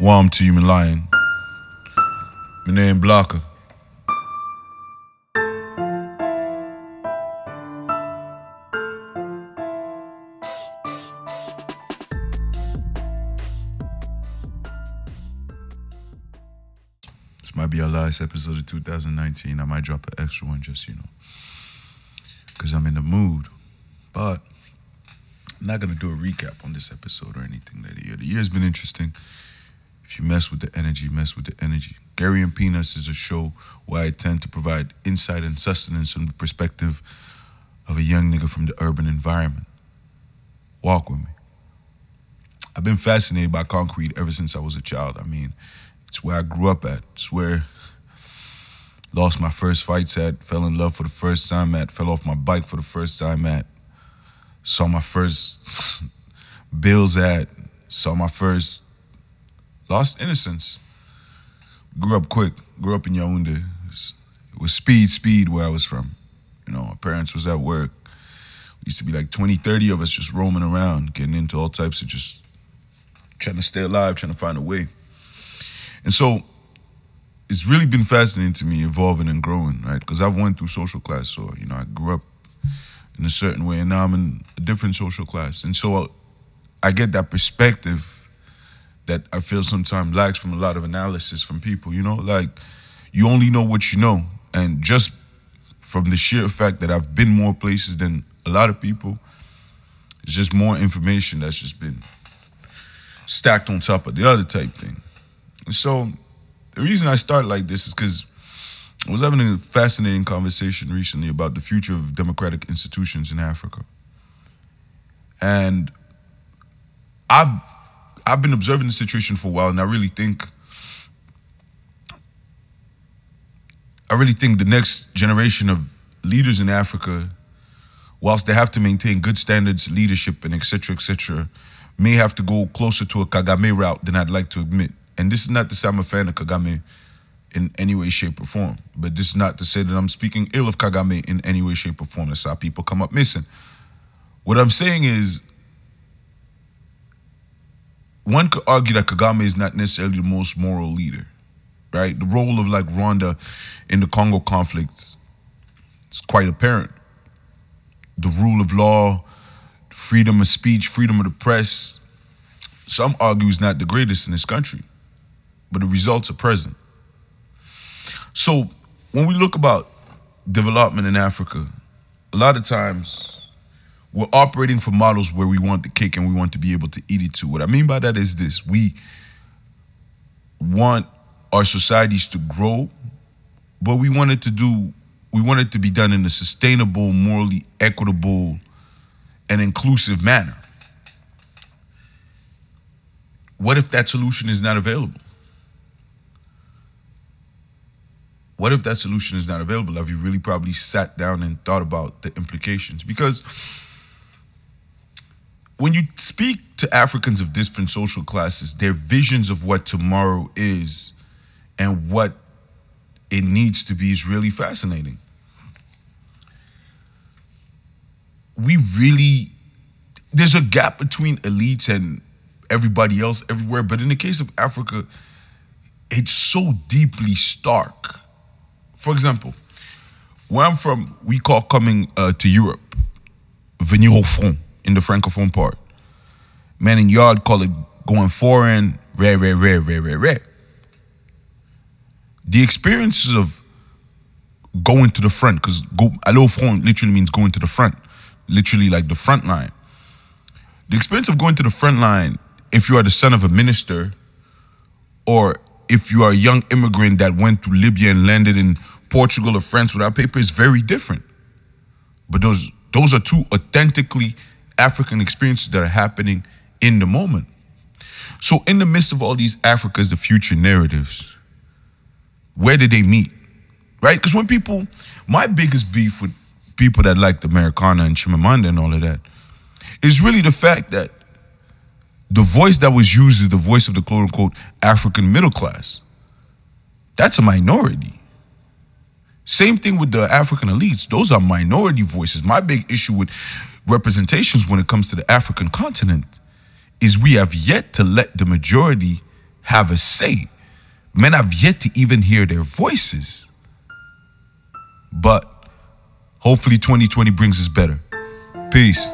Warm to you, my lion. My name Blocker. This might be our last episode of 2019. I might drop an extra one just, you know, because I'm in the mood. But I'm not going to do a recap on this episode or anything. The year's been interesting. If you mess with the energy, mess with the energy. Gary and Peanuts is a show where I tend to provide insight and sustenance from the perspective of a young nigga from the urban environment. Walk with me. I've been fascinated by concrete ever since I was a child. I mean, it's where I grew up at. It's where lost my first fights at, fell in love for the first time at, fell off my bike for the first time at, saw my first bills at, saw my first lost innocence. Grew up quick. Grew up in Yaoundé. It was, speed, speed where I was from. You know, my parents was at work. We used to be like 20, 30 of us just roaming around, getting into all types of just trying to stay alive, trying to find a way. And so it's really been fascinating to me evolving and growing, right? Because I've went through social class, so you know I grew up in a certain way, and now I'm in a different social class, and so I get that perspective that I feel sometimes lacks from a lot of analysis from people. You know, like you only know what you know, and just from the sheer fact that I've been more places than a lot of people, it's just more information that's just been stacked on top of the other type thing. And so the reason I start like this is because I was having a fascinating conversation recently about the future of democratic institutions in Africa. And I've I've been observing the situation for a while, and I really think I really think the next generation of leaders in Africa, whilst they have to maintain good standards, leadership, and etc., etc., may have to go closer to a Kagame route than I'd like to admit. And this is not to say I'm a fan of Kagame in any way, shape, or form. But this is not to say that I'm speaking ill of Kagame in any way, shape, or form. That's how people come up missing. What I'm saying is, one could argue that Kagame is not necessarily the most moral leader, right? The role of like Rwanda in the Congo conflict is quite apparent. The rule of law, freedom of speech, freedom of the press, some argue is not the greatest in this country, but the results are present. So when we look about development in Africa, a lot of times we're operating for models where we want the cake and we want to be able to eat it too. What I mean by that is this we want our societies to grow, but we want it to do we want it to be done in a sustainable, morally equitable, and inclusive manner. What if that solution is not available? What if that solution is not available? Have you really probably sat down and thought about the implications? Because when you speak to Africans of different social classes, their visions of what tomorrow is and what it needs to be is really fascinating. We really, there's a gap between elites and everybody else everywhere, but in the case of Africa, it's so deeply stark. For example, where I'm from, we call coming uh, to Europe venir au front in the francophone part. Man in yard call it going foreign, rare, rare, rare, rare, rare, rare. The experiences of going to the front, because go aller front literally means going to the front, literally like the front line. The experience of going to the front line, if you are the son of a minister, or if you are a young immigrant that went to Libya and landed in Portugal or France without paper, is very different. But those those are two authentically African experiences that are happening in the moment. So, in the midst of all these Africa's the future narratives, where did they meet? Right? Because when people, my biggest beef with people that like the Americanah and Chimamanda and all of that is really the fact that the voice that was used is the voice of the quote unquote African middle class. That's a minority. Same thing with the African elites. Those are minority voices. My big issue with representations when it comes to the African continent is we have yet to let the majority have a say. Men have yet to even hear their voices. But hopefully 2020 brings us better. Peace.